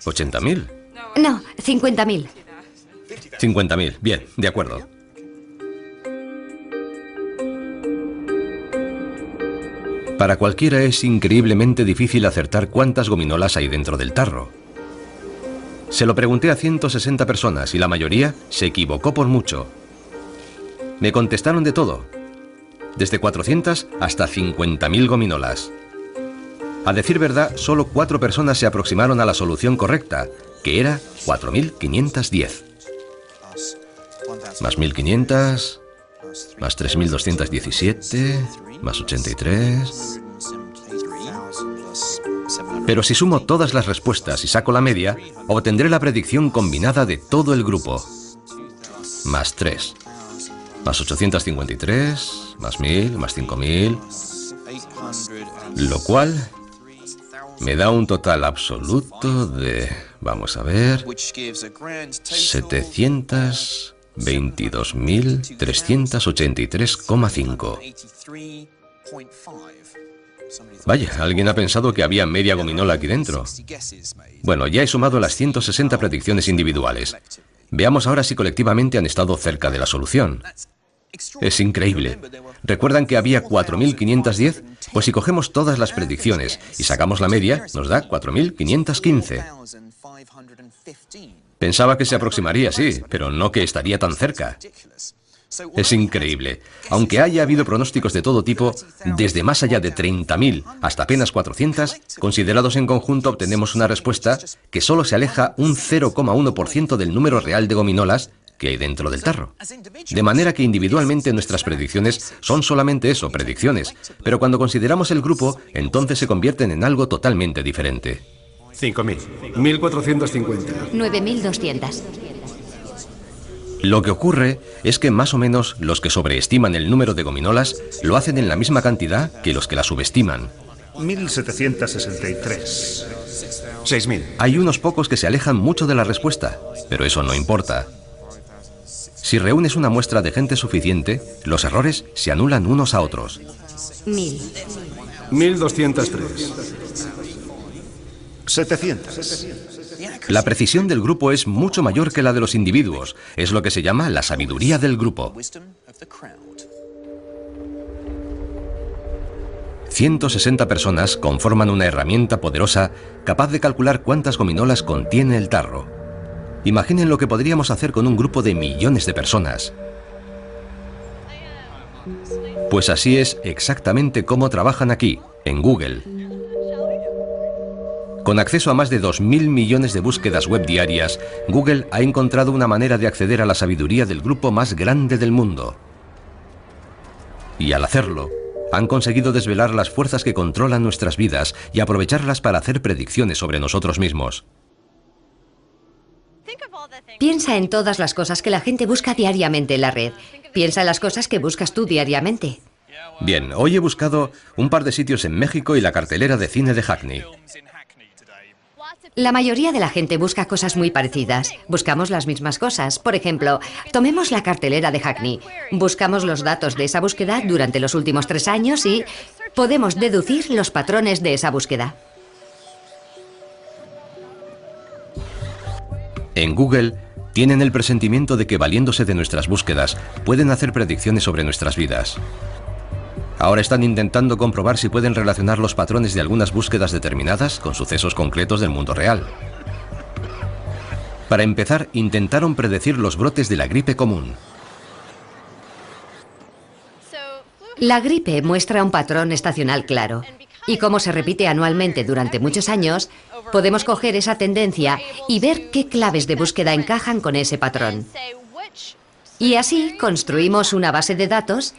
¿80.000? No, 50.000. 50.000. Bien, de acuerdo. Para cualquiera es increíblemente difícil acertar cuántas gominolas hay dentro del tarro. Se lo pregunté a 160 personas y la mayoría se equivocó por mucho. Me contestaron de todo, desde 400 hasta 50.000 gominolas. A decir verdad, solo cuatro personas se aproximaron a la solución correcta, que era 4.510. Más 1.500, más 3.217, más 83. Pero si sumo todas las respuestas y saco la media, obtendré la predicción combinada de todo el grupo. Más 3. Más 853, más 1000, más 5000. Lo cual me da un total absoluto de, vamos a ver, 722.383,5. Vaya, alguien ha pensado que había media gominola aquí dentro. Bueno, ya he sumado las 160 predicciones individuales. Veamos ahora si colectivamente han estado cerca de la solución. Es increíble. ¿Recuerdan que había 4.510? Pues si cogemos todas las predicciones y sacamos la media, nos da 4.515. Pensaba que se aproximaría, sí, pero no que estaría tan cerca. Es increíble. Aunque haya habido pronósticos de todo tipo, desde más allá de 30.000 hasta apenas 400, considerados en conjunto obtenemos una respuesta que solo se aleja un 0,1% del número real de gominolas que hay dentro del tarro. De manera que individualmente nuestras predicciones son solamente eso, predicciones, pero cuando consideramos el grupo, entonces se convierten en algo totalmente diferente. 5.000. 1.450. 9.200. Lo que ocurre es que más o menos los que sobreestiman el número de gominolas lo hacen en la misma cantidad que los que la subestiman. 1763. 6.000. Hay unos pocos que se alejan mucho de la respuesta, pero eso no importa. Si reúnes una muestra de gente suficiente, los errores se anulan unos a otros. 1000. 1.203. 700. La precisión del grupo es mucho mayor que la de los individuos. Es lo que se llama la sabiduría del grupo. 160 personas conforman una herramienta poderosa capaz de calcular cuántas gominolas contiene el tarro. Imaginen lo que podríamos hacer con un grupo de millones de personas. Pues así es exactamente cómo trabajan aquí, en Google. Con acceso a más de 2.000 millones de búsquedas web diarias, Google ha encontrado una manera de acceder a la sabiduría del grupo más grande del mundo. Y al hacerlo, han conseguido desvelar las fuerzas que controlan nuestras vidas y aprovecharlas para hacer predicciones sobre nosotros mismos. Piensa en todas las cosas que la gente busca diariamente en la red. Piensa en las cosas que buscas tú diariamente. Bien, hoy he buscado un par de sitios en México y la cartelera de cine de Hackney. La mayoría de la gente busca cosas muy parecidas. Buscamos las mismas cosas. Por ejemplo, tomemos la cartelera de Hackney. Buscamos los datos de esa búsqueda durante los últimos tres años y podemos deducir los patrones de esa búsqueda. En Google tienen el presentimiento de que valiéndose de nuestras búsquedas pueden hacer predicciones sobre nuestras vidas. Ahora están intentando comprobar si pueden relacionar los patrones de algunas búsquedas determinadas con sucesos concretos del mundo real. Para empezar, intentaron predecir los brotes de la gripe común. La gripe muestra un patrón estacional claro. Y como se repite anualmente durante muchos años, podemos coger esa tendencia y ver qué claves de búsqueda encajan con ese patrón. Y así construimos una base de datos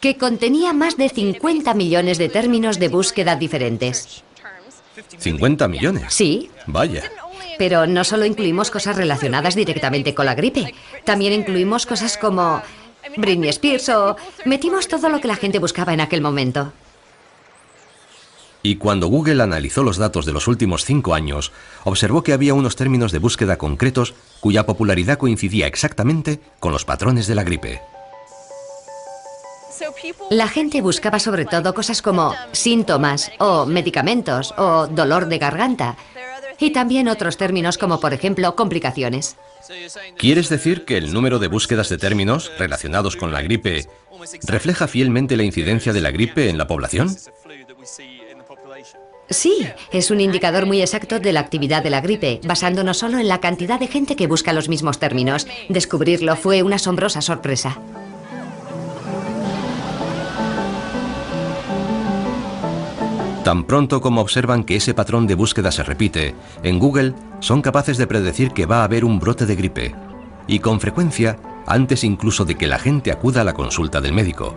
que contenía más de 50 millones de términos de búsqueda diferentes. ¿50 millones? Sí, Vaya. pero no solo incluimos cosas relacionadas directamente con la gripe, también incluimos cosas como Britney Spears o metimos todo lo que la gente buscaba en aquel momento. Y cuando Google analizó los datos de los últimos cinco años, observó que había unos términos de búsqueda concretos cuya popularidad coincidía exactamente con los patrones de la gripe. La gente buscaba sobre todo cosas como síntomas o medicamentos o dolor de garganta y también otros términos como por ejemplo complicaciones. ¿Quieres decir que el número de búsquedas de términos relacionados con la gripe refleja fielmente la incidencia de la gripe en la población? Sí, es un indicador muy exacto de la actividad de la gripe, basándonos solo en la cantidad de gente que busca los mismos términos. Descubrirlo fue una asombrosa sorpresa. Tan pronto como observan que ese patrón de búsqueda se repite, en Google son capaces de predecir que va a haber un brote de gripe, y con frecuencia antes incluso de que la gente acuda a la consulta del médico.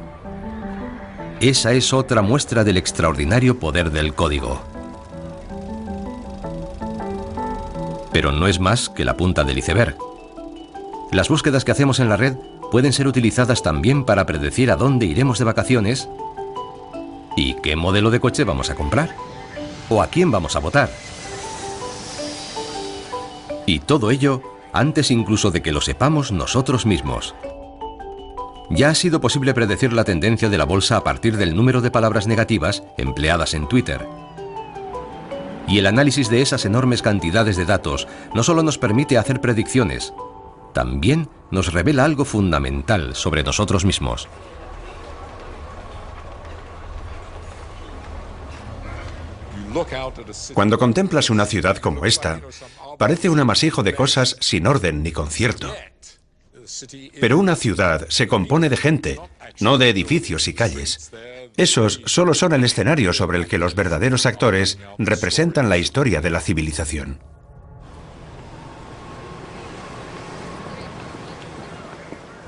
Esa es otra muestra del extraordinario poder del código. Pero no es más que la punta del iceberg. Las búsquedas que hacemos en la red pueden ser utilizadas también para predecir a dónde iremos de vacaciones ¿Y qué modelo de coche vamos a comprar? ¿O a quién vamos a votar? Y todo ello antes incluso de que lo sepamos nosotros mismos. Ya ha sido posible predecir la tendencia de la bolsa a partir del número de palabras negativas empleadas en Twitter. Y el análisis de esas enormes cantidades de datos no solo nos permite hacer predicciones, también nos revela algo fundamental sobre nosotros mismos. Cuando contemplas una ciudad como esta, parece un amasijo de cosas sin orden ni concierto. Pero una ciudad se compone de gente, no de edificios y calles. Esos solo son el escenario sobre el que los verdaderos actores representan la historia de la civilización.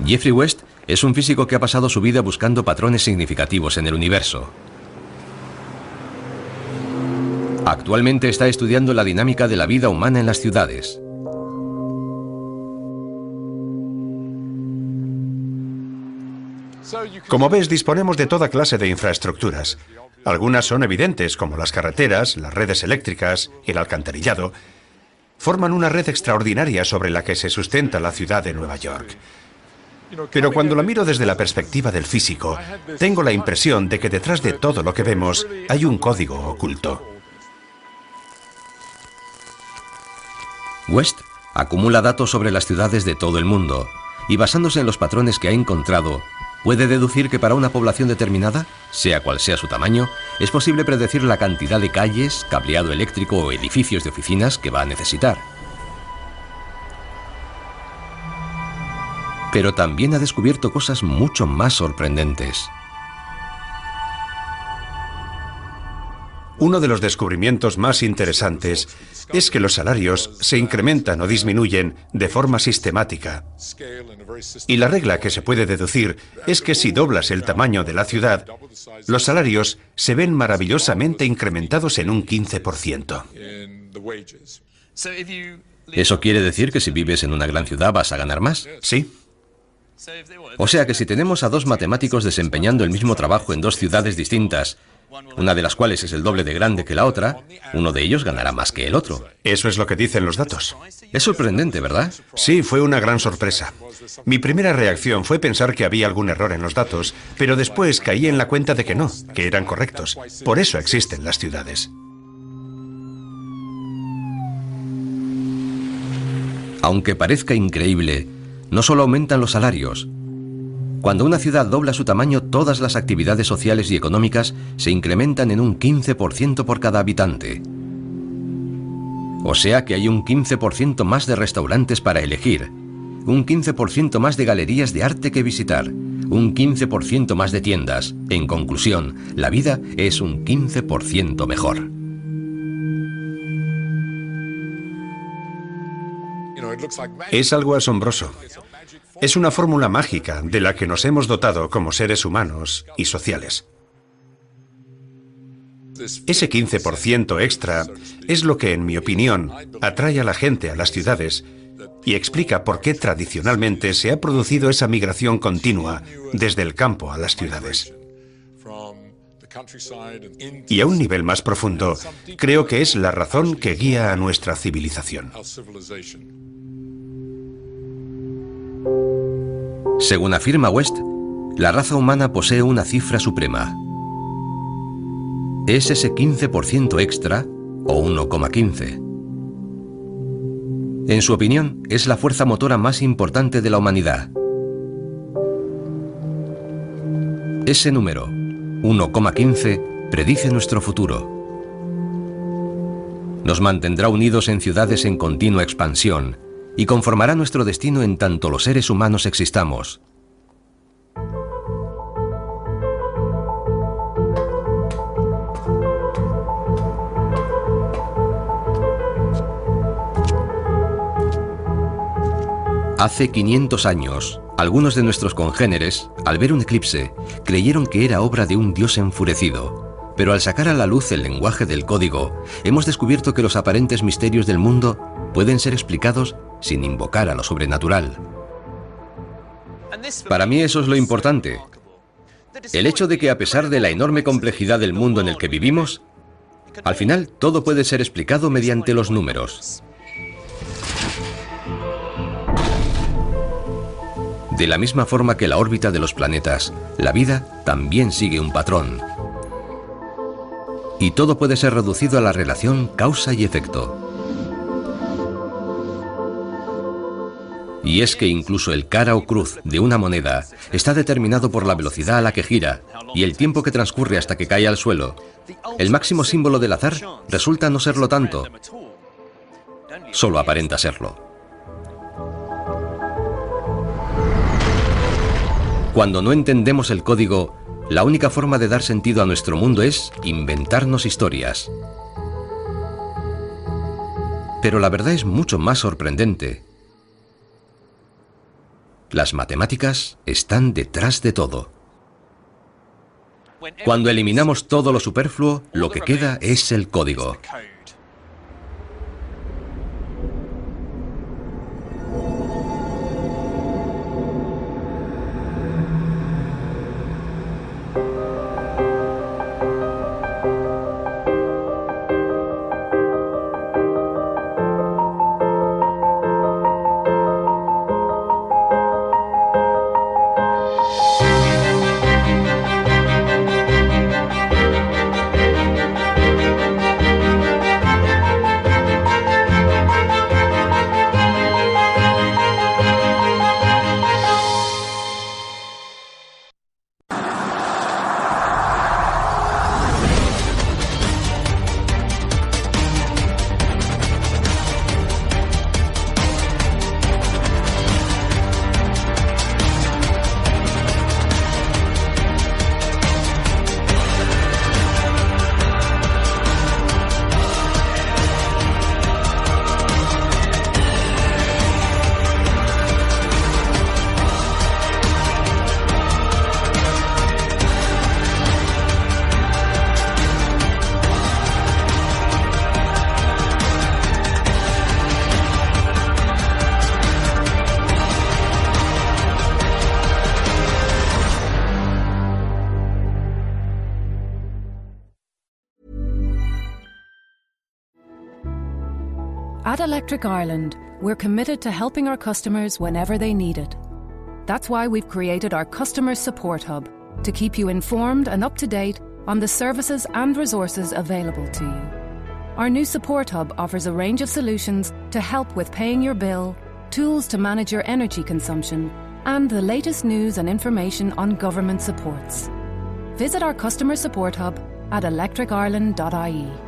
Jeffrey West es un físico que ha pasado su vida buscando patrones significativos en el universo. Actualmente está estudiando la dinámica de la vida humana en las ciudades. Como ves, disponemos de toda clase de infraestructuras. Algunas son evidentes, como las carreteras, las redes eléctricas, el alcantarillado. Forman una red extraordinaria sobre la que se sustenta la ciudad de Nueva York. Pero cuando la miro desde la perspectiva del físico, tengo la impresión de que detrás de todo lo que vemos hay un código oculto. West acumula datos sobre las ciudades de todo el mundo y basándose en los patrones que ha encontrado, puede deducir que para una población determinada, sea cual sea su tamaño, es posible predecir la cantidad de calles, cableado eléctrico o edificios de oficinas que va a necesitar. Pero también ha descubierto cosas mucho más sorprendentes. Uno de los descubrimientos más interesantes es que los salarios se incrementan o disminuyen de forma sistemática. Y la regla que se puede deducir es que si doblas el tamaño de la ciudad, los salarios se ven maravillosamente incrementados en un 15%. ¿Eso quiere decir que si vives en una gran ciudad vas a ganar más? Sí. O sea que si tenemos a dos matemáticos desempeñando el mismo trabajo en dos ciudades distintas, una de las cuales es el doble de grande que la otra, uno de ellos ganará más que el otro. Eso es lo que dicen los datos. Es sorprendente, ¿verdad? Sí, fue una gran sorpresa. Mi primera reacción fue pensar que había algún error en los datos, pero después caí en la cuenta de que no, que eran correctos. Por eso existen las ciudades. Aunque parezca increíble, no solo aumentan los salarios, cuando una ciudad dobla su tamaño, todas las actividades sociales y económicas se incrementan en un 15% por cada habitante. O sea que hay un 15% más de restaurantes para elegir, un 15% más de galerías de arte que visitar, un 15% más de tiendas. En conclusión, la vida es un 15% mejor. Es algo asombroso. Es una fórmula mágica de la que nos hemos dotado como seres humanos y sociales. Ese 15% extra es lo que, en mi opinión, atrae a la gente a las ciudades y explica por qué tradicionalmente se ha producido esa migración continua desde el campo a las ciudades. Y a un nivel más profundo, creo que es la razón que guía a nuestra civilización. Según afirma West, la raza humana posee una cifra suprema. Es ese 15% extra, o 1,15. En su opinión, es la fuerza motora más importante de la humanidad. Ese número, 1,15, predice nuestro futuro. Nos mantendrá unidos en ciudades en continua expansión y conformará nuestro destino en tanto los seres humanos existamos. Hace 500 años, algunos de nuestros congéneres, al ver un eclipse, creyeron que era obra de un dios enfurecido. Pero al sacar a la luz el lenguaje del código, hemos descubierto que los aparentes misterios del mundo pueden ser explicados sin invocar a lo sobrenatural. Para mí eso es lo importante. El hecho de que a pesar de la enorme complejidad del mundo en el que vivimos, al final todo puede ser explicado mediante los números. De la misma forma que la órbita de los planetas, la vida también sigue un patrón. Y todo puede ser reducido a la relación causa y efecto. Y es que incluso el cara o cruz de una moneda está determinado por la velocidad a la que gira y el tiempo que transcurre hasta que cae al suelo. El máximo símbolo del azar resulta no serlo tanto. Solo aparenta serlo. Cuando no entendemos el código, la única forma de dar sentido a nuestro mundo es inventarnos historias. Pero la verdad es mucho más sorprendente. Las matemáticas están detrás de todo. Cuando eliminamos todo lo superfluo, lo que queda es el código. At Electric Ireland, we're committed to helping our customers whenever they need it. That's why we've created our Customer Support Hub to keep you informed and up to date on the services and resources available to you. Our new Support Hub offers a range of solutions to help with paying your bill, tools to manage your energy consumption, and the latest news and information on government supports. Visit our Customer Support Hub at electricireland.ie.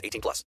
18 plus.